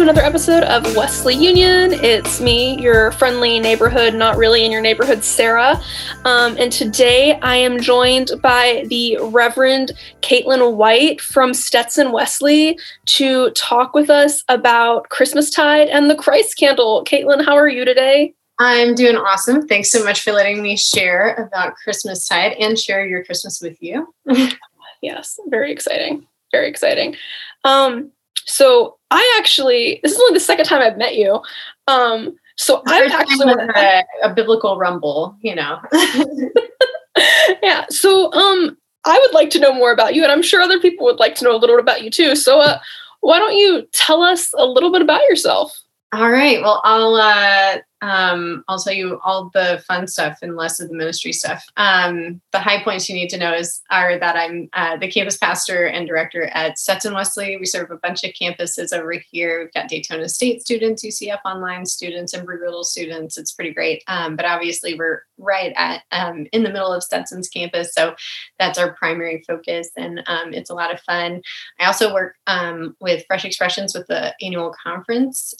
to another episode of Wesley Union. It's me, your friendly neighborhood, not really in your neighborhood, Sarah. Um, and today I am joined by the Reverend Caitlin White from Stetson Wesley to talk with us about Christmastide and the Christ candle. Caitlin, how are you today? I'm doing awesome. Thanks so much for letting me share about Christmastide and share your Christmas with you. yes, very exciting. Very exciting. Um, so I actually, this is only the second time I've met you. Um, so I actually a, a biblical rumble, you know. yeah. So um, I would like to know more about you, and I'm sure other people would like to know a little bit about you too. So uh, why don't you tell us a little bit about yourself? All right. Well, I'll uh, um, I'll tell you all the fun stuff and less of the ministry stuff. Um, the high points you need to know is are that I'm uh, the campus pastor and director at Stetson Wesley. We serve a bunch of campuses over here. We've got Daytona State students, UCF online students, and Embry-Riddle students. It's pretty great. Um, but obviously, we're right at um, in the middle of Stetson's campus, so that's our primary focus, and um, it's a lot of fun. I also work um, with Fresh Expressions with the annual conference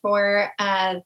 for. Uh,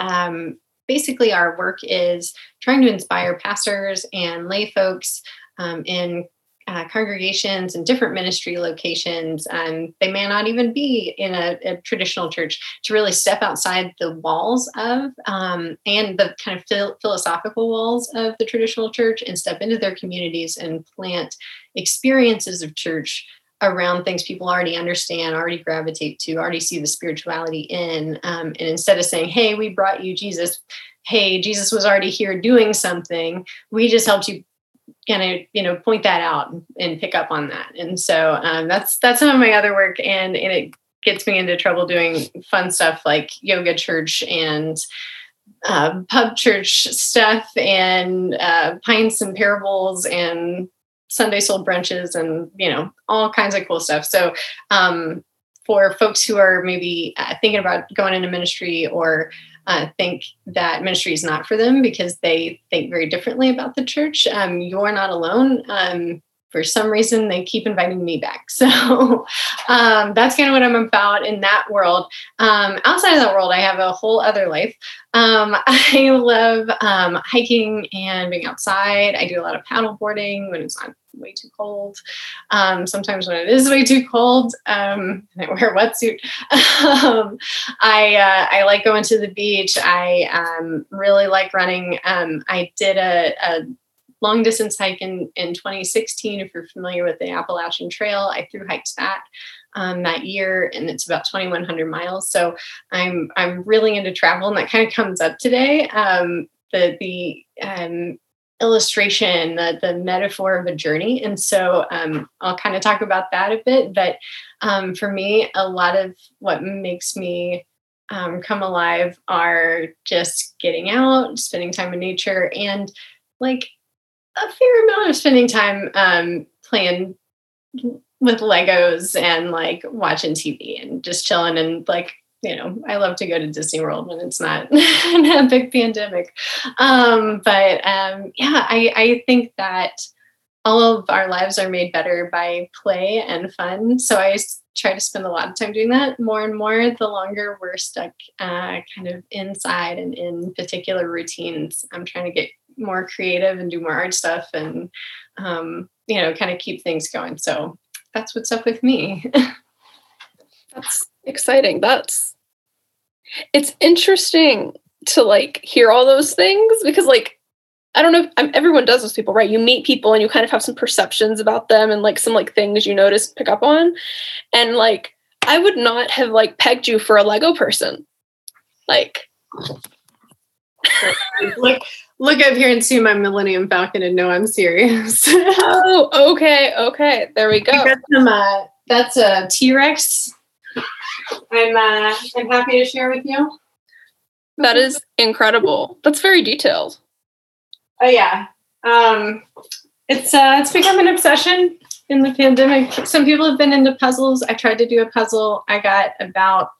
um, basically, our work is trying to inspire pastors and lay folks um, in uh, congregations and different ministry locations, and they may not even be in a, a traditional church, to really step outside the walls of um, and the kind of phil- philosophical walls of the traditional church and step into their communities and plant experiences of church around things people already understand, already gravitate to, already see the spirituality in. Um, and instead of saying, hey, we brought you Jesus, hey, Jesus was already here doing something, we just helped you kind of you know point that out and pick up on that and so um, that's that's some of my other work and, and it gets me into trouble doing fun stuff like yoga church and uh, pub church stuff and uh, pints and parables and Sunday soul brunches and you know all kinds of cool stuff. So um, for folks who are maybe uh, thinking about going into ministry or uh, think that ministry is not for them because they think very differently about the church, um, you're not alone. Um, for some reason, they keep inviting me back. So um, that's kind of what I'm about in that world. Um, outside of that world, I have a whole other life. Um, I love um, hiking and being outside. I do a lot of paddle boarding when it's not way too cold. Um, sometimes when it is way too cold, um, I wear a wetsuit. um, I uh, I like going to the beach. I um, really like running. Um, I did a, a long distance hike in, in 2016. If you're familiar with the Appalachian Trail, I through hiked that um, that year, and it's about 2,100 miles. So I'm I'm really into travel, and that kind of comes up today. Um, the the um, illustration, the, the metaphor of a journey. And so um, I'll kind of talk about that a bit. But um, for me, a lot of what makes me um, come alive are just getting out, spending time in nature, and like a fair amount of spending time um, playing with Legos and like watching TV and just chilling and like you know, I love to go to Disney World when it's not a big pandemic. Um, but um, yeah, I, I think that all of our lives are made better by play and fun. So I try to spend a lot of time doing that more and more the longer we're stuck uh, kind of inside and in particular routines. I'm trying to get more creative and do more art stuff and, um, you know, kind of keep things going. So that's what's up with me. that's exciting. That's it's interesting to like hear all those things because like I don't know. I'm, everyone does this. People, right? You meet people and you kind of have some perceptions about them and like some like things you notice, pick up on, and like I would not have like pegged you for a Lego person. Like, look, look up here and see my Millennium Falcon and know I'm serious. oh, okay, okay. There we go. Some, uh, that's a T Rex I'm uh, I'm happy to share with you. That is incredible. That's very detailed. Oh yeah. Um, it's uh, it's become an obsession in the pandemic. Some people have been into puzzles. I tried to do a puzzle. I got about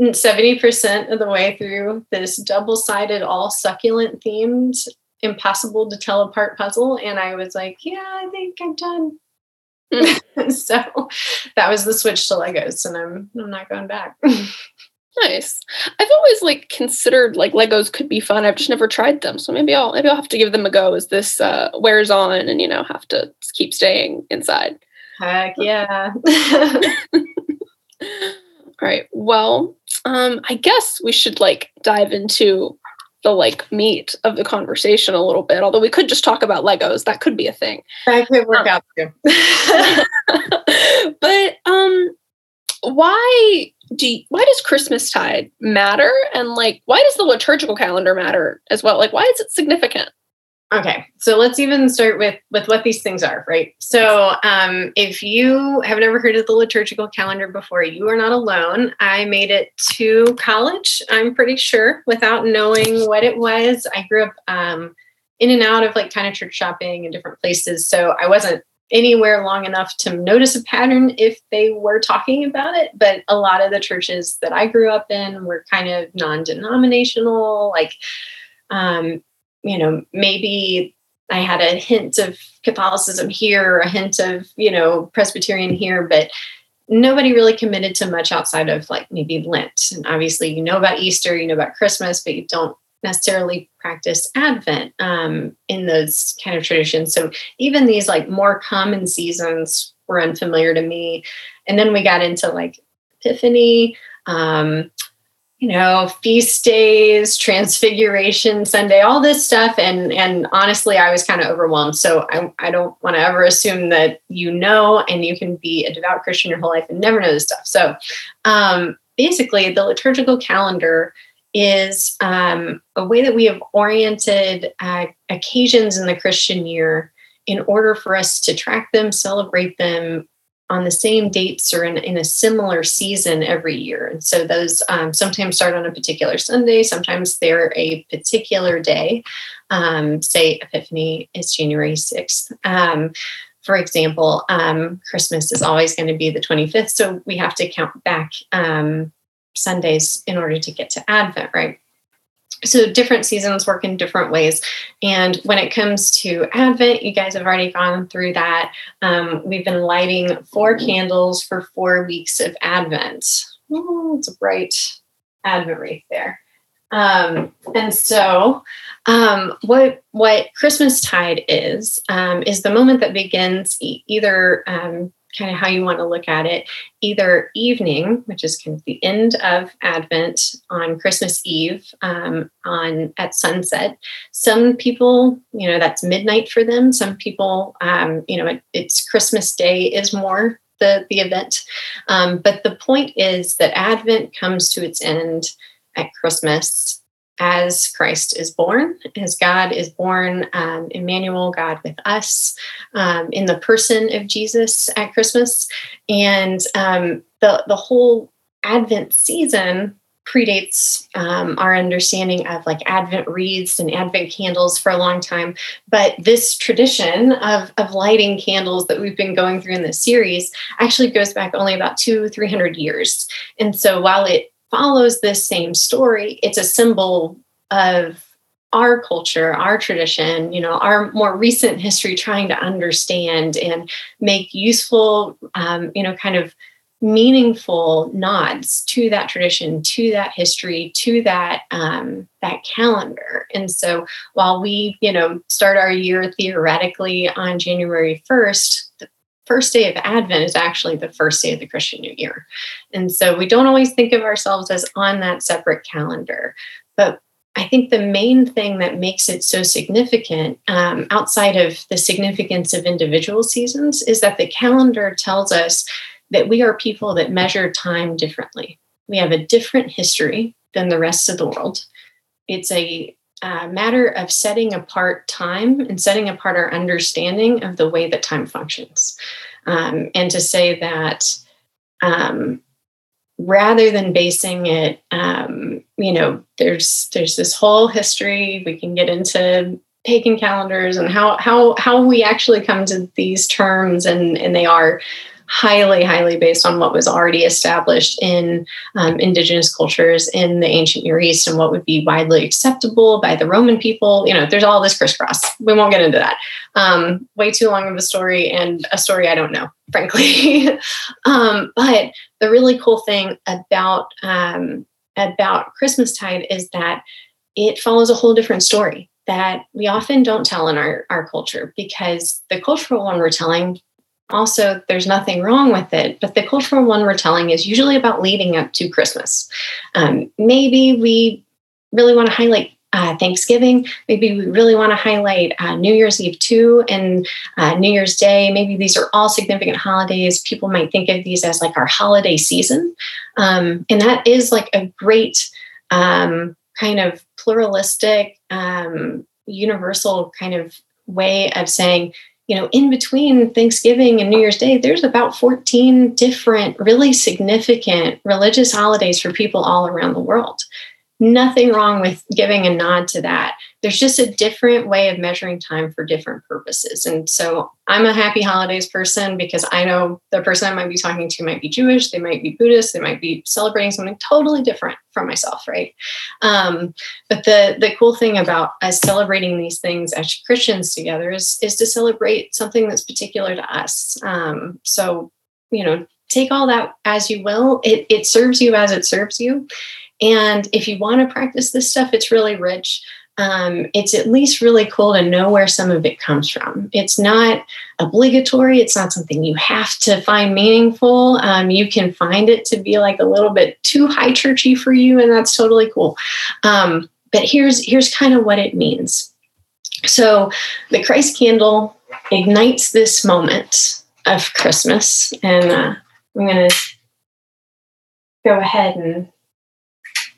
70% of the way through this double-sided, all succulent themed, impossible to tell apart puzzle. And I was like, yeah, I think I'm done. So that was the switch to Legos, and I'm I'm not going back. Nice. I've always like considered like Legos could be fun. I've just never tried them, so maybe I'll maybe I'll have to give them a go as this uh, wears on, and you know have to keep staying inside. Heck yeah. All right. Well, um, I guess we should like dive into the like meat of the conversation a little bit. Although we could just talk about Legos, that could be a thing. That could work um, out too. but um, why do you, why does Christmas tide matter, and like why does the liturgical calendar matter as well? Like why is it significant? Okay, so let's even start with with what these things are, right? So, um, if you have never heard of the liturgical calendar before, you are not alone. I made it to college. I'm pretty sure without knowing what it was. I grew up um, in and out of like kind of church shopping in different places, so I wasn't anywhere long enough to notice a pattern if they were talking about it. But a lot of the churches that I grew up in were kind of non-denominational, like. Um, you know, maybe I had a hint of Catholicism here, a hint of, you know, Presbyterian here, but nobody really committed to much outside of like maybe Lent. And obviously, you know about Easter, you know about Christmas, but you don't necessarily practice Advent um, in those kind of traditions. So even these like more common seasons were unfamiliar to me. And then we got into like Epiphany, um, you know feast days transfiguration sunday all this stuff. And and honestly i was kind of overwhelmed. So i, I don't want to ever assume that you know and you can be a devout christian your whole life and never know this stuff. So um, basically the liturgical calendar is um, a way that we have oriented uh, occasions in the christian year in order for us to track them celebrate them on the same dates or in, in a similar season every year. And so those um, sometimes start on a particular Sunday, sometimes they're a particular day. Um, say Epiphany is January 6th. Um, for example, um, Christmas is always going to be the 25th. So we have to count back um, Sundays in order to get to Advent, right? So different seasons work in different ways. And when it comes to advent you guys have already gone through that. Um, we've been lighting four candles for four weeks of advent. Oh, it's a bright advent wreath there. Um, and so um, what what christmas tide is um, is the moment that begins e- either um, kind of how you want to look at it. Either evening which is kind of the end of advent on christmas eve um, on at sunset. Some people you know that's midnight for them. Some people um, you know it, it's christmas day is more the the event. Um, but the point is that advent comes to its end at christmas as Christ is born, as God is born, um, Emmanuel, God with us, um, in the person of Jesus at Christmas. And um, the, the whole Advent season predates um, our understanding of like Advent wreaths and Advent candles for a long time. But this tradition of, of lighting candles that we've been going through in this series actually goes back only about two, 300 years. And so while it follows this same story. It's a symbol of our culture, our tradition, you know, our more recent history, trying to understand and make useful, um, you know, kind of meaningful nods to that tradition, to that history, to that um, that calendar. And so, while we, you know, start our year theoretically on January first, first day of Advent is actually the first day of the Christian New Year. And so we don't always think of ourselves as on that separate calendar. But I think the main thing that makes it so significant, um, outside of the significance of individual seasons, is that the calendar tells us that we are people that measure time differently. We have a different history than the rest of the world. It's a uh, matter of setting apart time and setting apart our understanding of the way that time functions. Um, and to say that um, rather than basing it, um, you know, there's there's this whole history. We can get into pagan calendars and how how how we actually come to these terms, and and they are highly, highly based on what was already established in um, indigenous cultures in the ancient Near East and what would be widely acceptable by the Roman people. You know, there's all this crisscross. We won't get into that. Um, way too long of a story and a story I don't know, frankly. um, but the really cool thing about um, about Christmastide is that it follows a whole different story that we often don't tell in our, our culture because the cultural one we're telling also there's nothing wrong with it but the cultural one we're telling is usually about leading up to christmas um, maybe we really want to highlight uh, Thanksgiving. Maybe we really want to highlight uh, New Year's Eve too, and uh, New Year's Day. Maybe these are all significant holidays. People might think of these as like our holiday season, um, and that is like a great um, kind of pluralistic, um, universal kind of way of saying, you know, in between Thanksgiving and New Year's Day, there's about 14 different, really significant religious holidays for people all around the world nothing wrong with giving a nod to that. There's just a different way of measuring time for different purposes. And so I'm a happy holidays person because I know the person I might be talking to might be Jewish, they might be Buddhist, they might be celebrating something totally different from myself, right? Um, but the the cool thing about us celebrating these things as Christians together is is to celebrate something that's particular to us. Um, so you know, take all that as you will. It it serves you as it serves you and if you want to practice this stuff, it's really rich. Um, it's at least really cool to know where some of it comes from. It's not obligatory, it's not something you have to find meaningful. Um, you can find it to be like a little bit too high churchy for you, and that's totally cool. Um, but here's here's kind of what it means. So the Christ candle ignites this moment of Christmas, and uh, I'm going to go ahead and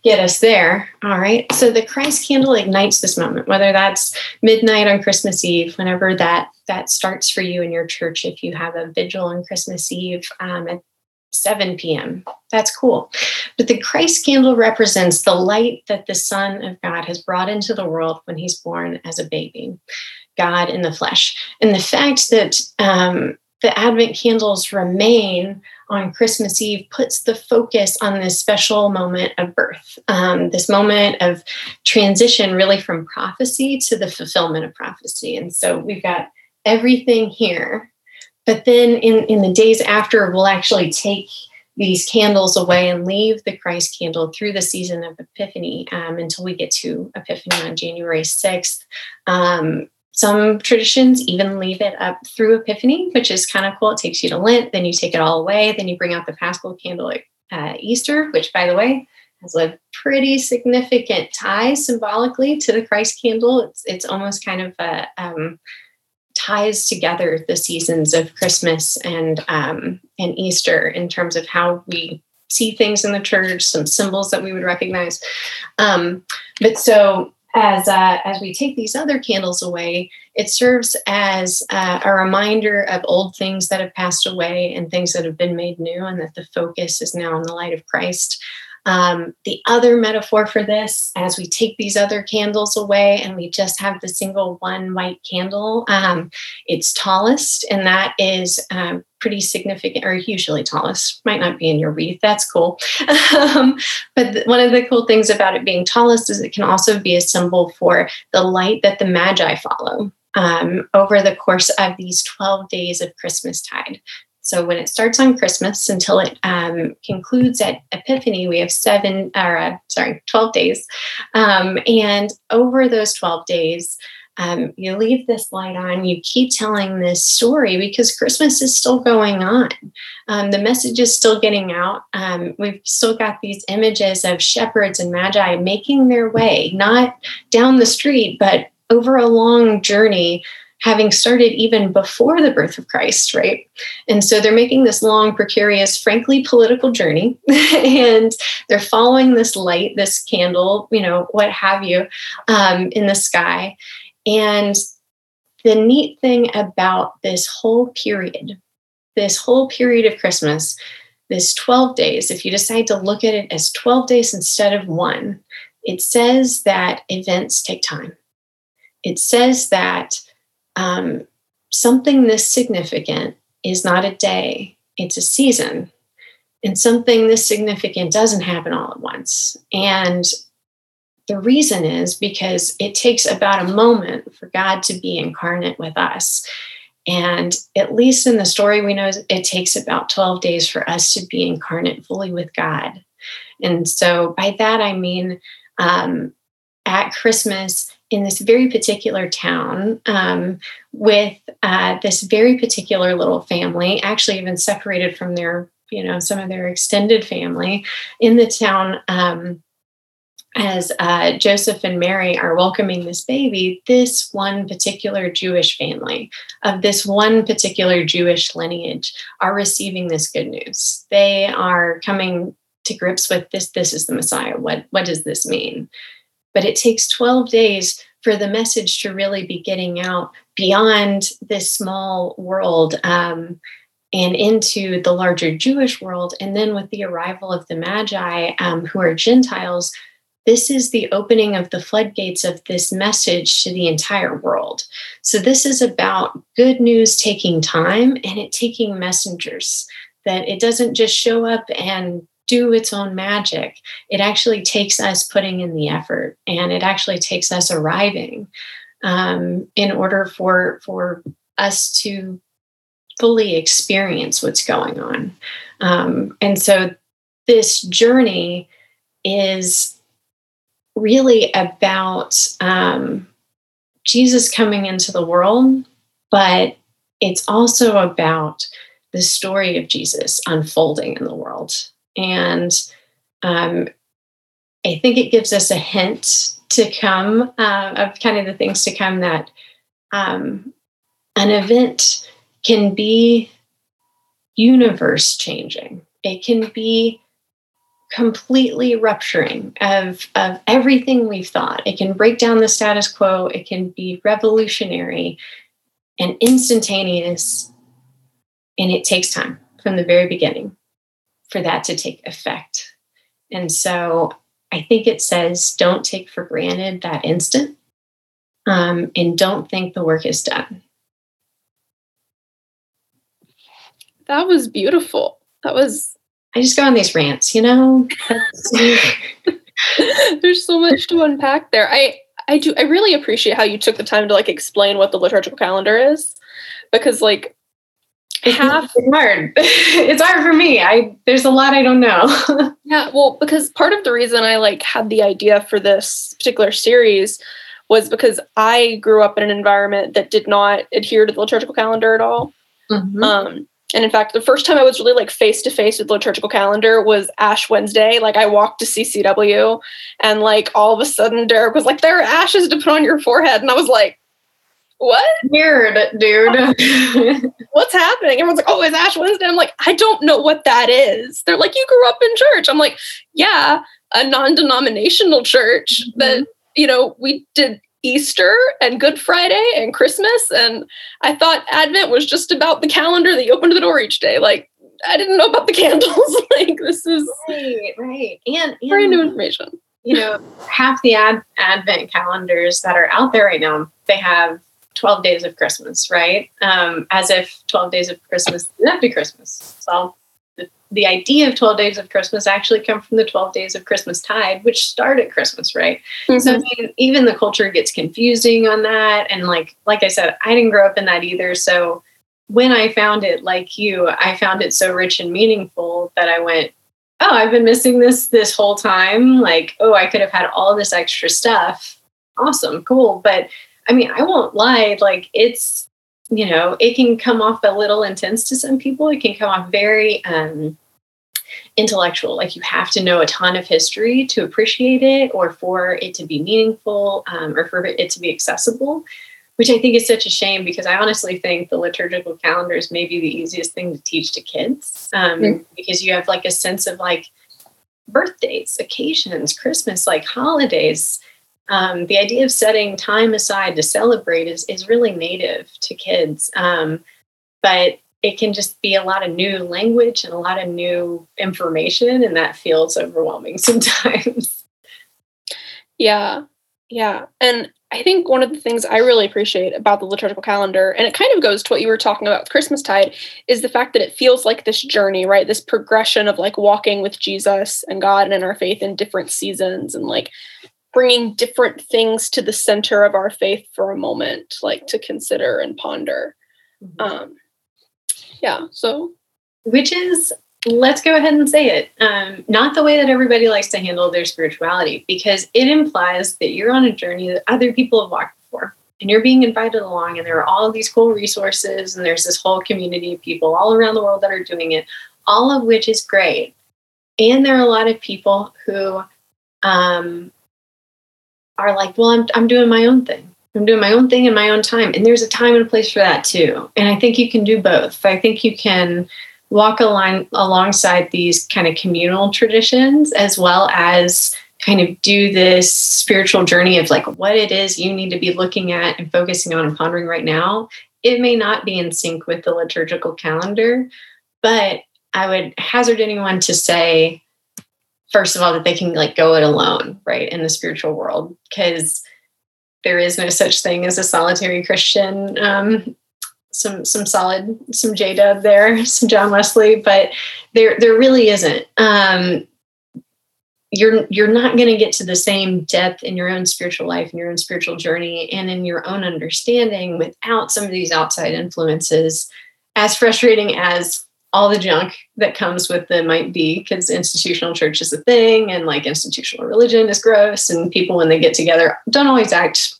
get us there. All right. So the Christ candle ignites this moment, whether that's midnight on Christmas Eve, whenever that that starts for you in your church. If you have a vigil on Christmas Eve um, at 7 p.m., that's cool. But the Christ candle represents the light that the Son of God has brought into the world when He's born as a baby, God in the flesh, and the fact that um, the Advent candles remain on Christmas Eve puts the focus on this special moment of birth, um, this moment of transition, really from prophecy to the fulfillment of prophecy. And so we've got everything here. But then in, in the days after, we'll actually take these candles away and leave the Christ candle through the season of Epiphany um, until we get to Epiphany on January 6th. Um, some traditions even leave it up through Epiphany, which is kind of cool. It takes you to Lent, then you take it all away, then you bring out the Paschal candle at uh, Easter, which, by the way, has a pretty significant tie symbolically to the Christ candle. It's, it's almost kind of a, um, ties together the seasons of Christmas and um, and Easter in terms of how we see things in the church, some symbols that we would recognize. Um, but so as uh, as we take these other candles away, it serves as uh, a reminder of old things that have passed away and things that have been made new, and that the focus is now on the light of Christ. Um, the other metaphor for this, as we take these other candles away and we just have the single one white candle, um, it's tallest, and that is um, pretty significant, or usually tallest. Might not be in your wreath. That's cool. Um, but th- one of the cool things about it being tallest is it can also be a symbol for the light that the Magi follow. Um, over the course of these 12 days of Christmas tide. So when it starts on Christmas until it um, concludes at Epiphany, we have seven, or uh, sorry, 12 days. Um, and over those 12 days, um, you leave this light on, you keep telling this story because Christmas is still going on. Um, the message is still getting out. Um, we've still got these images of shepherds and magi making their way, not down the street, but over a long journey having started even before the birth of Christ, right? And so they're making this long, precarious, frankly, political journey, and they're following this light, this candle, you know, what have you, um, in the sky. And the neat thing about this whole period, this whole period of Christmas, this 12 days, if you decide to look at it as 12 days instead of one, it says that events take time. It says that um, something this significant is not a day, it's a season. And something this significant doesn't happen all at once. And the reason is because it takes about a moment for God to be incarnate with us. And at least in the story, we know it takes about 12 days for us to be incarnate fully with God. And so by that, I mean um, at Christmas in this very particular town um, with uh, this very particular little family, actually even separated from their, you know, some of their extended family in the town. Um, as uh, Joseph and Mary are welcoming this baby, this one particular Jewish family of this one particular Jewish lineage are receiving this good news. They are coming to grips with this. This is the Messiah. What what does this mean? But it takes 12 days for the message to really be getting out beyond this small world um, and into the larger Jewish world. And then with the arrival of the Magi, um, who are Gentiles, this is the opening of the floodgates of this message to the entire world. So, this is about good news taking time and it taking messengers, that it doesn't just show up and do its own magic. It actually takes us putting in the effort and it actually takes us arriving um, in order for, for us to fully experience what's going on. Um, and so, this journey is really about um, Jesus coming into the world, but it's also about the story of Jesus unfolding in the world. And um, I think it gives us a hint to come uh, of kind of the things to come that um, an event can be universe changing. It can be completely rupturing of, of everything we've thought. It can break down the status quo, it can be revolutionary and instantaneous. And it takes time from the very beginning for that to take effect. And so I think it says don't take for granted that instant um, and don't think the work is done. That was beautiful. That was I just go on these rants, you know. There's so much to unpack there. I I do I really appreciate how you took the time to like explain what the liturgical calendar is because like half it's hard. it's hard for me. I there's a lot I don't know. yeah, well, because part of the reason I like had the idea for this particular series was because I grew up in an environment that did not adhere to the liturgical calendar at all. Mm-hmm. Um, and in fact, the first time I was really like face to face with the liturgical calendar was Ash Wednesday. Like I walked to CCW and like all of a sudden Derek was like, there are ashes to put on your forehead. And I was like, what? Weird, dude. What's happening? Everyone's like, oh, it's Ash Wednesday. I'm like, I don't know what that is. They're like, you grew up in church. I'm like, yeah, a non denominational church mm-hmm. that, you know, we did Easter and Good Friday and Christmas. And I thought Advent was just about the calendar that you opened the door each day. Like, I didn't know about the candles. like, this is right, right. And, and very new information. You know, half the ad- Advent calendars that are out there right now, they have 12 days of Christmas, right? Um, as if 12 days of Christmas doesn't have to be Christmas. So the idea of 12 days of Christmas actually come from the 12 days of Christmas tide, which start at Christmas, right? Mm-hmm. So I mean, even the culture gets confusing on that. And like, like I said, I didn't grow up in that either. So when I found it like you, I found it so rich and meaningful that I went, Oh, I've been missing this this whole time. Like, oh, I could have had all this extra stuff. Awesome, cool. But I mean, I won't lie, like it's you know, it can come off a little intense to some people. It can come off very um, intellectual, like you have to know a ton of history to appreciate it, or for it to be meaningful, um, or for it to be accessible. Which I think is such a shame because I honestly think the liturgical calendar is maybe the easiest thing to teach to kids um, mm-hmm. because you have like a sense of like birthdays, occasions, Christmas, like holidays um, the idea of setting time aside to celebrate is, is really native to kids. Um, but it can just be a lot of new language and a lot of new information, and that feels overwhelming sometimes. Yeah. Yeah. And I think one of the things I really appreciate about the liturgical calendar, and it kind of goes to what you were talking about with Christmastide, is the fact that it feels like this journey, right? This progression of like walking with Jesus and God and in our faith in different seasons and like bringing different things to the center of our faith for a moment, like to consider and ponder. Mm-hmm. Um, yeah. So, which is let's go ahead and say it. Um, not the way that everybody likes to handle their spirituality, because it implies that you're on a journey that other people have walked before. And you're being invited along, and there are all these cool resources, and there's this whole community of people all around the world that are doing it, all of which is great. And there are a lot of people who um, are like, well, I'm, I'm doing my own thing. I'm doing my own thing in my own time. And there's a time and a place for that too. And I think you can do both. I think you can walk along alongside these kind of communal traditions as well as kind of do this spiritual journey of like what it is you need to be looking at and focusing on and pondering right now it may not be in sync with the liturgical calendar but i would hazard anyone to say first of all that they can like go it alone right in the spiritual world because there is no such thing as a solitary christian um, some some solid some J Dub there, some John Wesley, but there there really isn't. Um, you're you're not going to get to the same depth in your own spiritual life and your own spiritual journey and in your own understanding without some of these outside influences. As frustrating as all the junk that comes with them might be, because institutional church is a thing and like institutional religion is gross, and people when they get together don't always act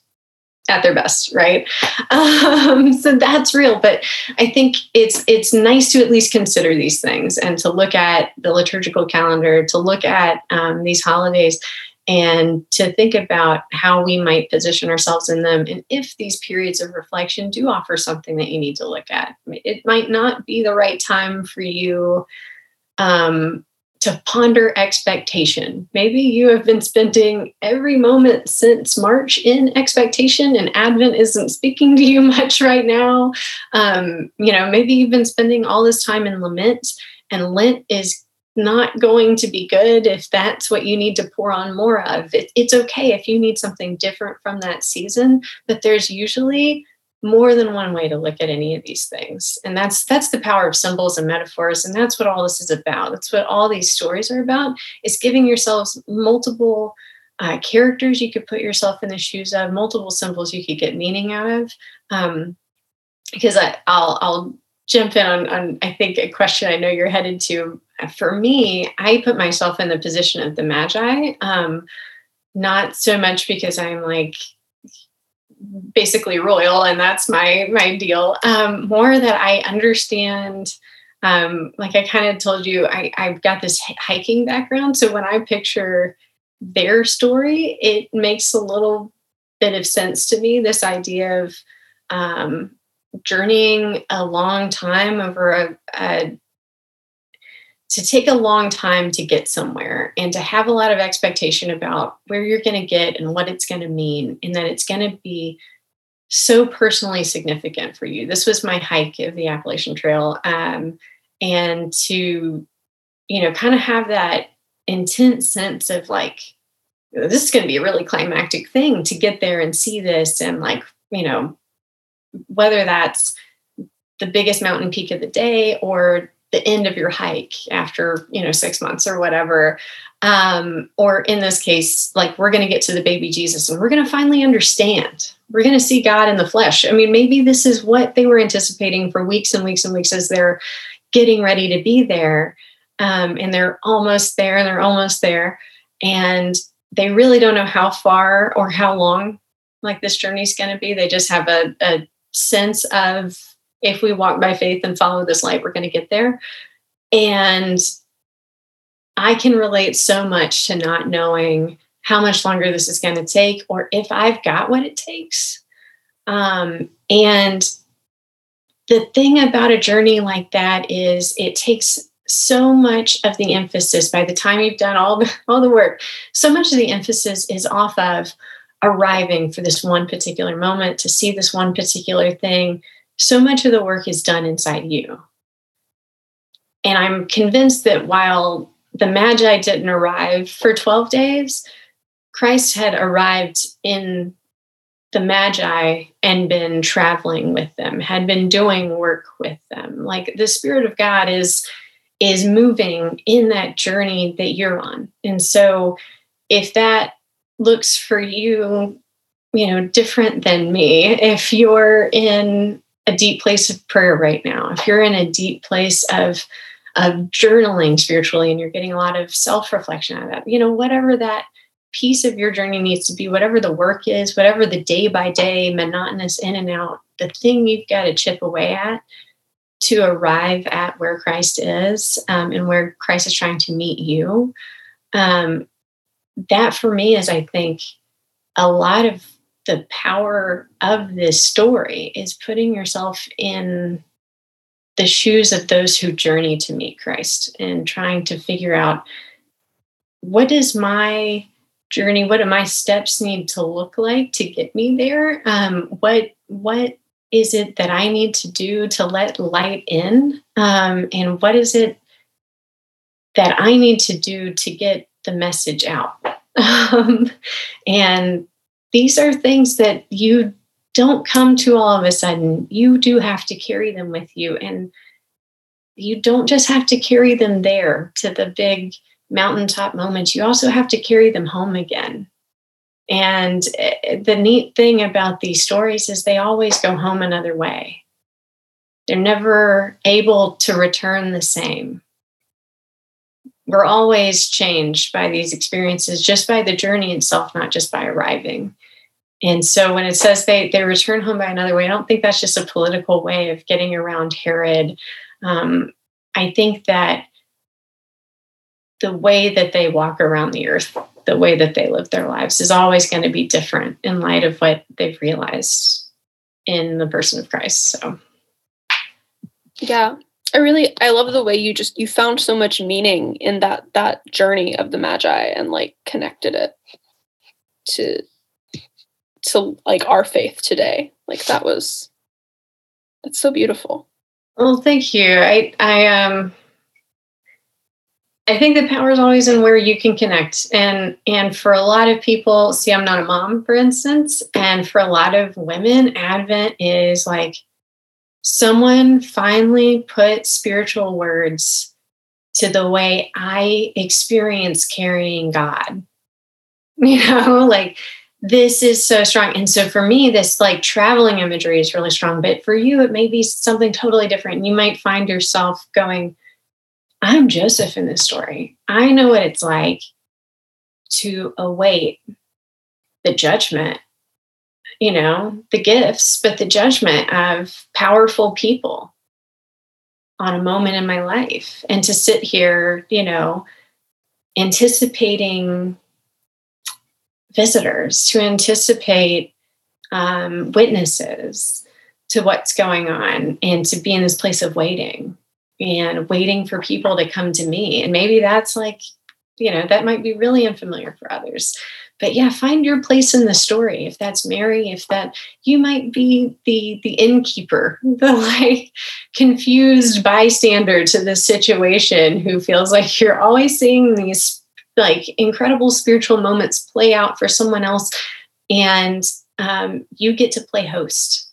at their best right? Um, so that's real but i think it's it's nice to at least consider these things and to look at the liturgical calendar to look at um, these holidays and to think about how we might position ourselves in them and if these periods of reflection do offer something that you need to look at it might not be the right time for you um, to ponder expectation. Maybe you have been spending every moment since March in expectation, and Advent isn't speaking to you much right now. Um, you know, maybe you've been spending all this time in lament, and Lent is not going to be good if that's what you need to pour on more of. It, it's okay if you need something different from that season, but there's usually more than one way to look at any of these things. And that's that's the power of symbols and metaphors and that's what all this is about. That's what all these stories are about is giving yourselves multiple uh, characters you could put yourself in the shoes of multiple symbols you could get meaning out of. Um, because I, I'll, I'll jump in on, on i think a question i know you're headed to. For me i put myself in the position of the magi um, not so much because i'm like basically royal and that's my my deal um, more that i understand um, like i kind of told you I, i've got this hiking background. So when i picture their story it makes a little bit of sense to me this idea of um, journeying a long time over a, a to take a long time to get somewhere and to have a lot of expectation about where you're going to get and what it's going to mean and that it's going to be so personally significant for you. This was my hike of the Appalachian Trail. Um, and to, you know, kind of have that intense sense of like, this is going to be a really climactic thing to get there and see this. And like, you know, whether that's the biggest mountain peak of the day or the end of your hike after you know six months or whatever. Um, or in this case like we're going to get to the baby jesus and we're going to finally understand. We're going to see god in the flesh. I mean maybe this is what they were anticipating for weeks and weeks and weeks as they're getting ready to be there um, and they're almost there and they're almost there and they really don't know how far or how long like this journey is going to be. They just have a, a sense of if we walk by faith and follow this light, we're going to get there. And I can relate so much to not knowing how much longer this is going to take or if I've got what it takes. Um, and the thing about a journey like that is it takes so much of the emphasis by the time you've done all the, all the work so much of the emphasis is off of arriving for this one particular moment to see this one particular thing so much of the work is done inside you. And I'm convinced that while the Magi didn't arrive for 12 days, Christ had arrived in the Magi and been traveling with them, had been doing work with them. Like the Spirit of God is is moving in that journey that you're on. And so if that looks for you, you know, different than me, if you're in a deep place of prayer right now, if you're in a deep place of of journaling spiritually and you're getting a lot of self-reflection out of that, you know, whatever that piece of your journey needs to be, whatever the work is, whatever the day by day monotonous in and out, the thing you've got to chip away at to arrive at where Christ is um, and where Christ is trying to meet you. Um, that for me is, I think, a lot of the power of this story is putting yourself in the shoes of those who journey to meet Christ and trying to figure out what does my journey, what do my steps need to look like to get me there? Um, what what is it that I need to do to let light in? Um, and what is it that I need to do to get the message out? Um, and these are things that you don't come to all of a sudden. You do have to carry them with you. And you don't just have to carry them there to the big mountaintop moments, you also have to carry them home again. And eh, the neat thing about these stories is they always go home another way. They're never able to return the same. We're always changed by these experiences, just by the journey itself, not just by arriving. And so when it says they, they return home by another way, I don't think that's just a political way of getting around Herod. Um, I think that the way that they walk around the earth, the way that they live their lives is always going to be different in light of what they've realized in the person of Christ. So yeah. I really I love the way you just you found so much meaning in that that journey of the magi and like connected it to to like our faith today. Like that was that's so beautiful. Well, thank you. I I um I think the power is always in where you can connect. And and for a lot of people, see, I'm not a mom, for instance, and for a lot of women, Advent is like someone finally put spiritual words to the way I experience carrying God. You know, like this is so strong. And so for me, this like traveling imagery is really strong. But for you, it may be something totally different. You might find yourself going, I'm Joseph in this story. I know what it's like to await the judgment, you know, the gifts, but the judgment of powerful people on a moment in my life. And to sit here, you know, anticipating visitors, to anticipate um, witnesses to what's going on, and to be in this place of waiting and waiting for people to come to me. And maybe that's like, you know, that might be really unfamiliar for others. But yeah, find your place in the story. If that's Mary, if that you might be the the innkeeper, the like confused bystander to the situation who feels like you're always seeing these like incredible spiritual moments play out for someone else and um, you get to play host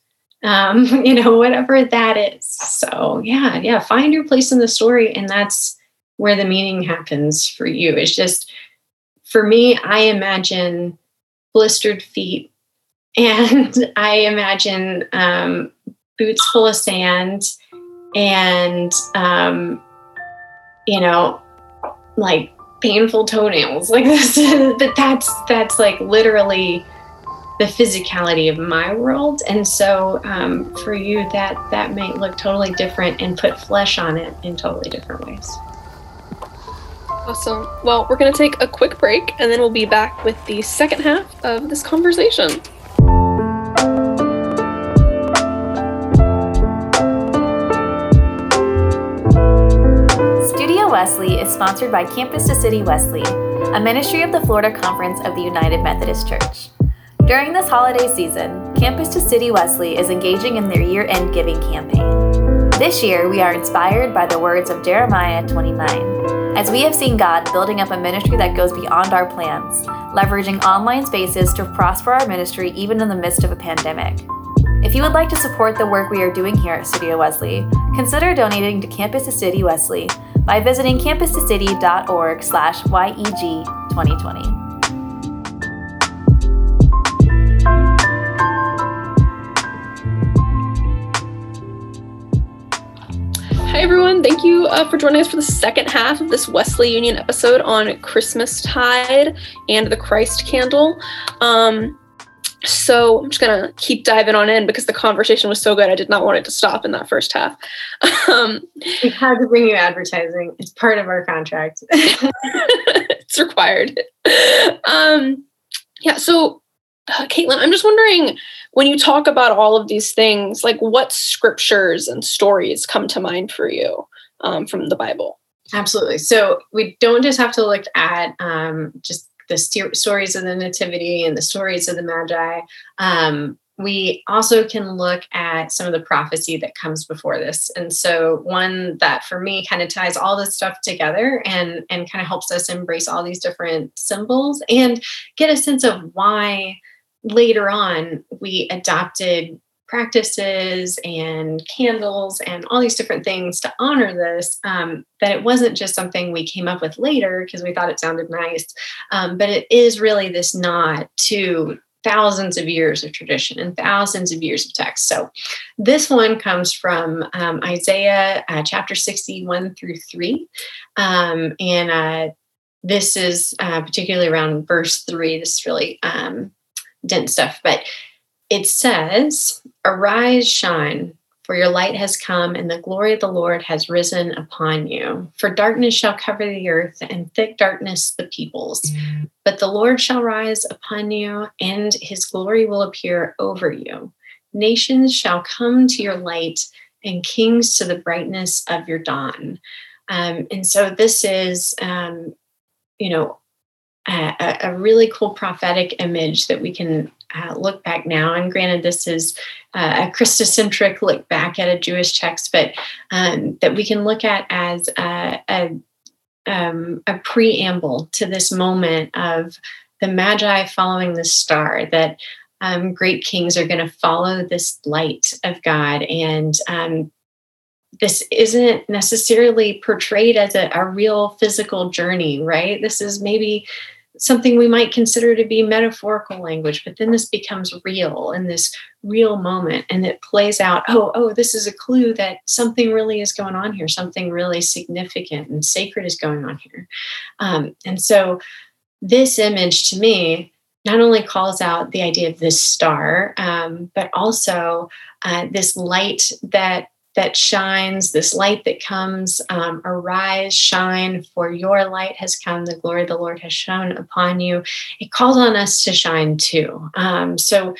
um, you know, whatever that is. So, yeah, yeah, find your place in the story. And that's where the meaning happens for you. It's just, for me, I imagine blistered feet. And I imagine um, boots full of sand and, um, you know, like painful toenails. Like this. but that's, that's like literally the physicality of my world. And so um, for you that that may look totally different and put flesh on it in totally different ways awesome well we're going to take a quick break and then we'll be back with the second half of this conversation Studio Wesley is sponsored by Campus to City Wesley, a ministry of the Florida Conference of the United Methodist Church. During this holiday season, Campus to City Wesley is engaging in their year end giving campaign. This year, we are inspired by the words of Jeremiah 29. As we have seen God building up a ministry that goes beyond our plans, leveraging online spaces to prosper our ministry even in the midst of a pandemic. If you would like to support the work we are doing here at Studio Wesley, consider donating to Campus to City Wesley by visiting campustocity.org slash YEG 2020. Everyone. Thank you uh, for joining us for the second half of this Wesley Union episode on Christmas Tide and the Christ candle. Um, so I'm just going to keep diving on in because the conversation was so good. I did not want it to stop in that first half. Um, We've had to bring you advertising, it's part of our contract. it's required. Um, yeah. So, uh, Caitlin, I'm just wondering when you talk about all of these things, like what scriptures and stories come to mind for you um, from the Bible? Absolutely. So we don't just have to look at um, just the st- stories of the Nativity and the stories of the Magi. Um, we also can look at some of the prophecy that comes before this. And so one that for me kind of ties all this stuff together and and kind of helps us embrace all these different symbols and get a sense of why later on, we adopted practices and candles and all these different things to honor this. Um, that it wasn't just something we came up with later because we thought it sounded nice, um, but it is really this nod to thousands of years of tradition and thousands of years of text. So this one comes from um, Isaiah uh, chapter 61 through 3. Um, and uh, this is uh, particularly around verse 3. This is really um, dense stuff, but it says, Arise, shine, for your light has come, and the glory of the Lord has risen upon you. For darkness shall cover the earth, and thick darkness the peoples. But the Lord shall rise upon you, and his glory will appear over you. Nations shall come to your light, and kings to the brightness of your dawn. Um, and so this is, um, you know, a, a, really cool prophetic image that we can uh, look back now. And granted, this is uh, a Christocentric look back at a Jewish text, but um, that we can look at as a, a, um, a preamble to this moment of the Magi following the star, that um, great kings are going to follow this light of God. And um, this isn't necessarily portrayed as a, a, real physical journey, right? This is maybe something we might consider to be metaphorical language, but then this becomes real in this real moment and it plays out, oh, oh, this is a clue that something really is going on here, something really significant and sacred is going on here. Um, and so this image to me not only calls out the idea of this star, um, but also uh, this light that that shines, this light that comes, um, arise, shine, for your light has come, the glory of the Lord has shone upon you. It calls on us to shine too. Um, so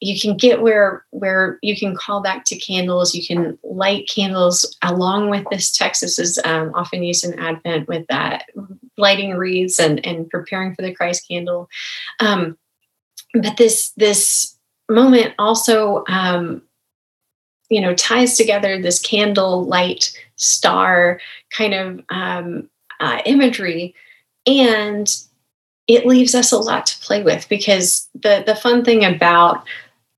you can get where where you can call back to candles you can light candles along with this text this is um, often used in advent with that lighting wreaths and and preparing for the christ candle um, but this this moment also um, you know ties together this candle light star kind of um, uh, imagery. And it leaves us a lot to play with because the the fun thing about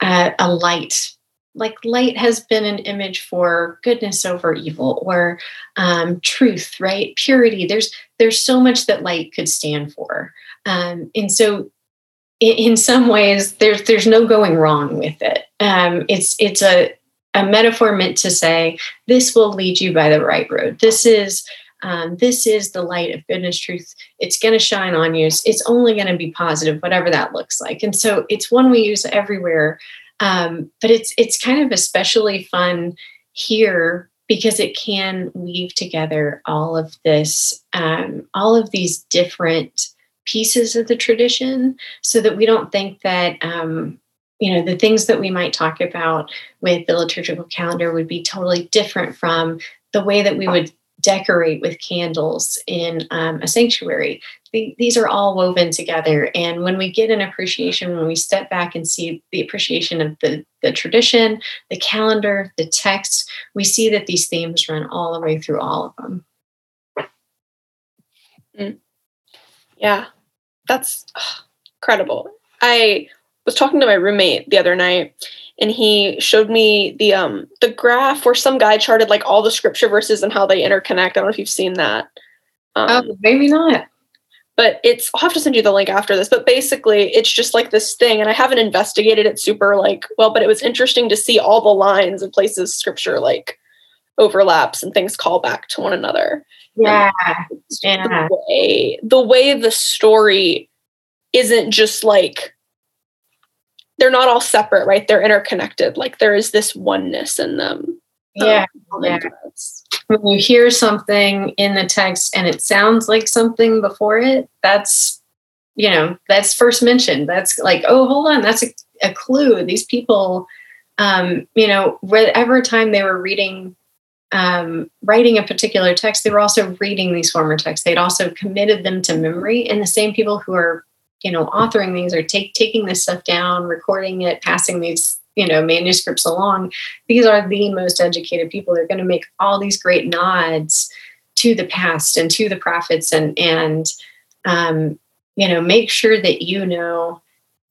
uh, a light like light has been an image for goodness over evil or um, truth right? Purity. There's there's so much that light could stand for. Um, and so in, in, some ways there's there's no going wrong with it. Um, it's it's a a metaphor meant to say this will lead you by the right road. This is um, this is the light of goodness truth. It's going to shine on you. It's, only going to be positive whatever that looks like. And so it's one we use everywhere um, but it's it's kind of especially fun here because it can weave together all of this um, all of these different pieces of the tradition so that we don't think that um, you know the things that we might talk about with the liturgical calendar would be totally different from the way that we would decorate with candles in um, a sanctuary the, these are all woven together and when we get an appreciation when we step back and see the appreciation of the, the tradition the calendar the text we see that these themes run all the way through all of them mm. yeah that's incredible. I was talking to my roommate the other night and he showed me the um the graph where some guy charted like all the scripture verses and how they interconnect. I don't know if you've seen that. Um, oh, maybe not. But it's I'll have to send you the link after this. But basically, it's just like this thing, and I haven't investigated it super like well, but it was interesting to see all the lines and places scripture like overlaps and things call back to one another. Yeah, yeah. The way the way the story isn't just like they're not all separate, right? They're interconnected. Like there is this oneness in them. Yeah. Um, yeah. When you hear something in the text and it sounds like something before it, that's, you know, that's first mentioned. That's like, oh, hold on, that's a, a clue. These people, um, you know, whatever time they were reading um, writing a particular text, they were also reading these former texts. They'd also committed them to memory. And the same people who are you know authoring these or take taking this stuff down recording it passing these you know manuscripts along these are the most educated people. They're going to make all these great nods to the past and to the prophets and and um, you know make sure that you know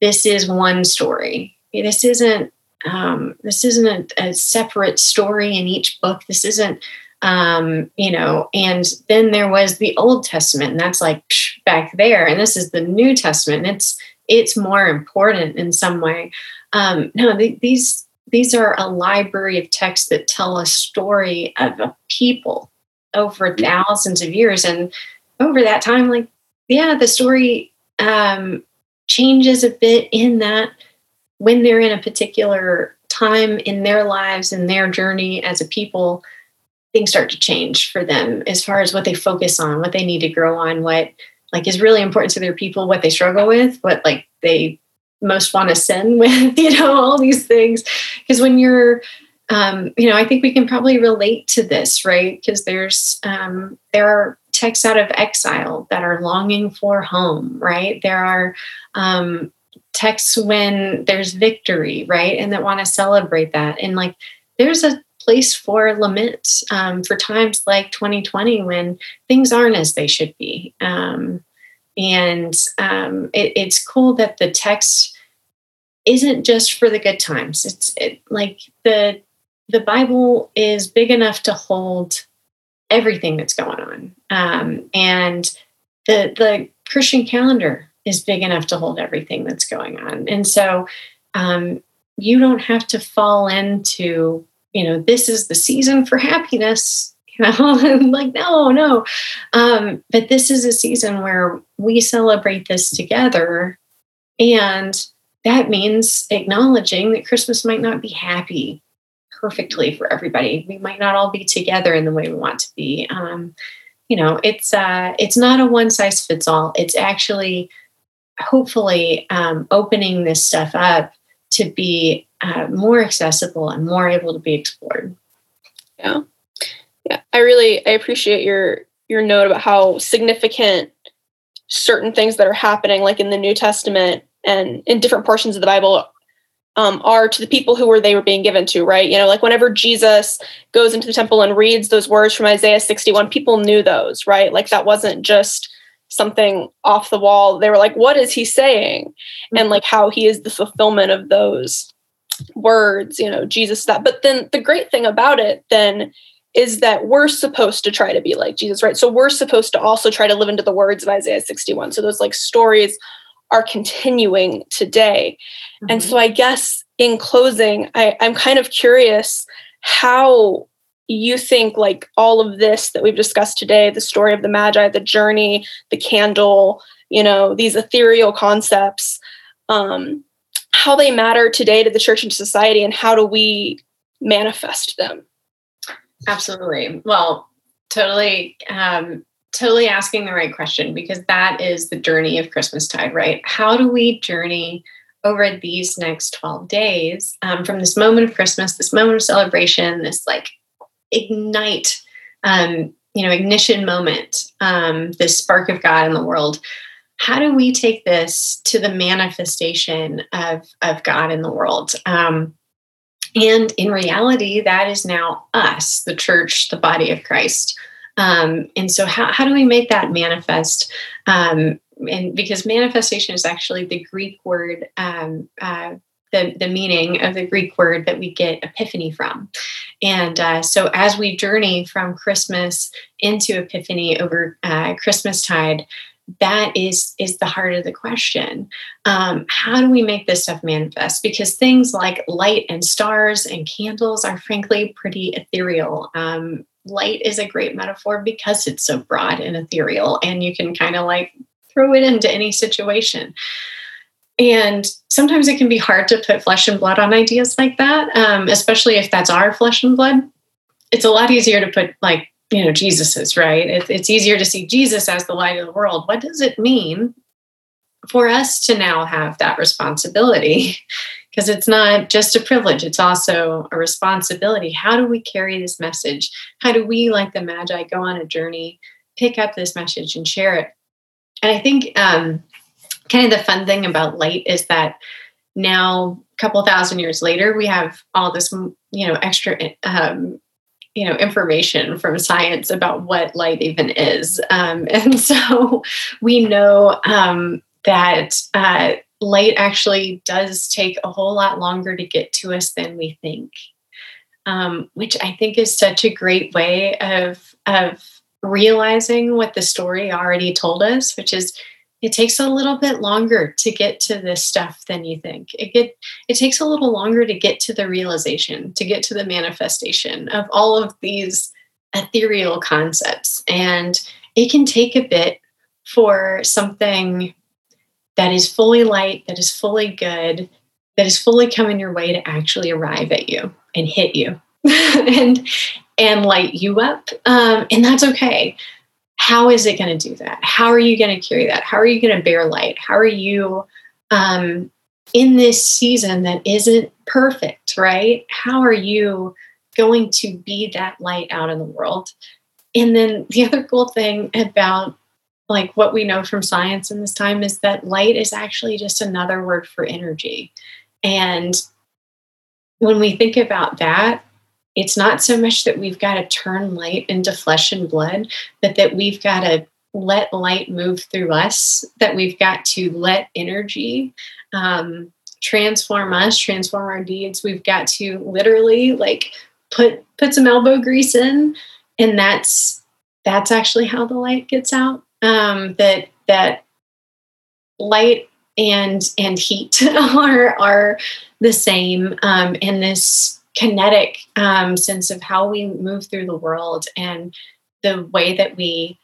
this is one story. This isn't um, this isn't a, a separate story in each book. This isn't um, you know, and then there was the Old Testament, and that's like psh, back there, and this is the New Testament. And it's it's more important in some way. Um, no, th- these these are a library of texts that tell a story of a people over thousands of years, and over that time, like yeah, the story um, changes a bit in that when they're in a particular time in their lives and their journey as a people things start to change for them as far as what they focus on, what they need to grow on, what like is really important to their people, what they struggle with, what like they most want to sin with, you know, all these things. Because when you're um, you know, I think we can probably relate to this, right? Because there's um, there are texts out of exile that are longing for home, right? There are um, texts when there's victory, right, and that want to celebrate that. And like, there's a place for lament um, for times like 2020 when things aren't as they should be. Um, and um, it, it's cool that the text isn't just for the good times. It's it, like the the Bible is big enough to hold everything that's going on, um, and the the Christian calendar is big enough to hold everything that's going on. And so um, you don't have to fall into you know, this is the season for happiness. You know, like, no, no. Um, but this is a season where we celebrate this together. And that means acknowledging that Christmas might not be happy perfectly for everybody. We might not all be together in the way we want to be. Um, you know, it's uh, it's not a one size fits all. It's actually, hopefully, um, opening this stuff up to be uh, more accessible and more able to be explored. Yeah, yeah. I really I appreciate your your note about how significant certain things that are happening, like in the New Testament and in different portions of the Bible, um, are to the people who were they were being given to, right? You know, like whenever Jesus goes into the temple and reads those words from Isaiah 61, people knew those, right? Like that wasn't just something off the wall. They were like, what is he saying? Mm-hmm. And like how he is the fulfillment of those words, you know, Jesus that. But then the great thing about it then is that we're supposed to try to be like Jesus, right? So we're supposed to also try to live into the words of Isaiah 61. So those like stories are continuing today. Mm-hmm. And so I guess in closing, I, I'm kind of curious how you think like all of this that we've discussed today the story of the magi the journey the candle you know these ethereal concepts um, how they matter today to the church and society and how do we manifest them. Absolutely. Well totally um, totally asking the right question because that is the journey of christmas tide right? How do we journey over these next 12 days um, from this moment of christmas this moment of celebration this like ignite um, you know ignition moment um, this spark of god in the world how do we take this to the manifestation of, of god in the world? Um, and in reality that is now us the church the body of christ. Um, and so how, how do we make that manifest? Um, and because manifestation is actually the Greek word, um, uh, the, the meaning of the Greek word that we get epiphany from. And uh, so as we journey from Christmas into Epiphany over uh, Christmas tide, that is is the heart of the question. Um, how do we make this stuff manifest? Because things like light and stars and candles are frankly pretty ethereal. Um, light is a great metaphor because it's so broad and ethereal and you can kind of like throw it into any situation. And sometimes it can be hard to put flesh and blood on ideas like that, um, especially if that's our flesh and blood. It's a lot easier to put like, you know, Jesus's, right? It, it's easier to see Jesus as the light of the world. What does it mean for us to now have that responsibility? Because it's not just a privilege, it's also a responsibility. How do we carry this message? How do we, like the Magi, go on a journey, pick up this message and share it? And I think um, kind of the fun thing about light is that now a couple thousand years later we have all this you know extra um, you know information from science about what light even is. Um, and so we know um, that uh, light actually does take a whole lot longer to get to us than we think um, which i think is such a great way of of realizing what the story already told us which is it takes a little bit longer to get to this stuff than you think. It get it takes a little longer to get to the realization, to get to the manifestation of all of these ethereal concepts. And it can take a bit for something that is fully light, that is fully good, that is fully coming your way to actually arrive at you and hit you and and light you up. Um, and that's okay how is it going to do that? How are you going to carry that? How are you going to bear light? How are you um, in this season that isn't perfect, right? How are you going to be that light out in the world? And then the other cool thing about like what we know from science in this time is that light is actually just another word for energy. And when we think about that, it's not so much that we've got to turn light into flesh and blood, but that we've got to let light move through us, that we've got to let energy um, transform us, transform our deeds. We've got to literally like put put some elbow grease in, and that's that's actually how the light gets out. Um, that that light and and heat are are the same, um, and this kinetic um, sense of how we move through the world and the way that we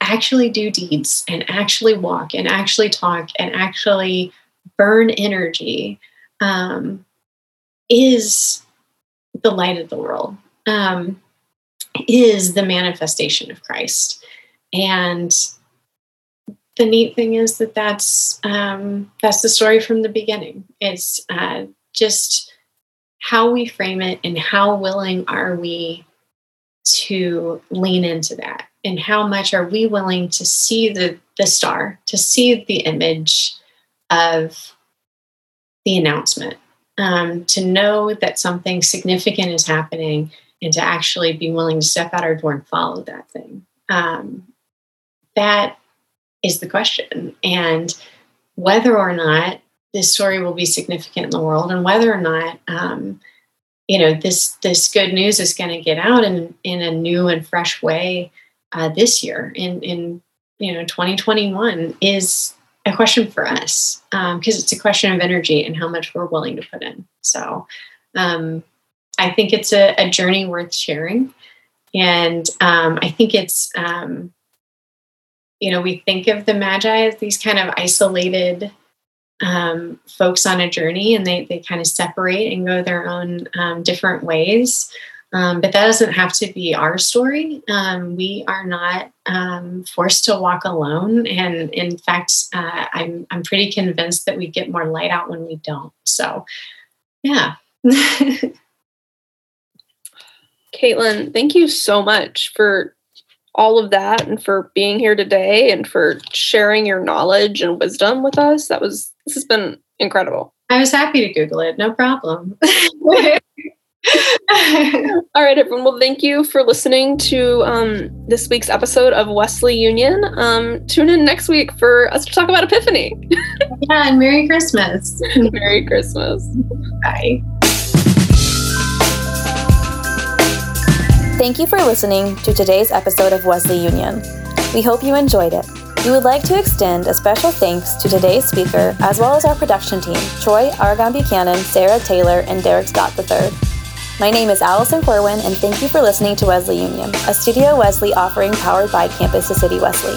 actually do deeds and actually walk and actually talk and actually burn energy um, is the light of the world um, is the manifestation of christ. And the neat thing is that that's um, that's the story from the beginning. It's uh, just how we frame it and how willing are we to lean into that? And how much are we willing to see the the star to see the image of the announcement? Um, to know that something significant is happening and to actually be willing to step out our door and follow that thing. Um, that is the question. And whether or not this story will be significant in the world and whether or not um, you know this this good news is going to get out in in a new and fresh way uh, this year in in you know 2021 is a question for us because um, it's a question of energy and how much we're willing to put in. So um, i think it's a, a, journey worth sharing and um, i think it's um, you know we think of the magi as these kind of isolated um, folks on a journey and they, they kind of separate and go their own um, different ways. Um, but that doesn't have to be our story. Um, we are not um, forced to walk alone. And in fact, uh, I'm, I'm pretty convinced that we get more light out when we don't. So, yeah. Caitlin, thank you so much for all of that and for being here today and for sharing your knowledge and wisdom with us. That was this has been incredible. I was happy to Google it, no problem. All right, everyone. Well, thank you for listening to um, this week's episode of Wesley Union. Um, tune in next week for us to talk about Epiphany. yeah, and Merry Christmas. Merry Christmas. Bye. Thank you for listening to today's episode of Wesley Union. We hope you enjoyed it. We would like to extend a special thanks to today's speaker, as well as our production team Troy Argon Buchanan, Sarah Taylor, and Derek Scott III. My name is Allison Corwin, and thank you for listening to Wesley Union, a Studio Wesley offering powered by Campus to City Wesley.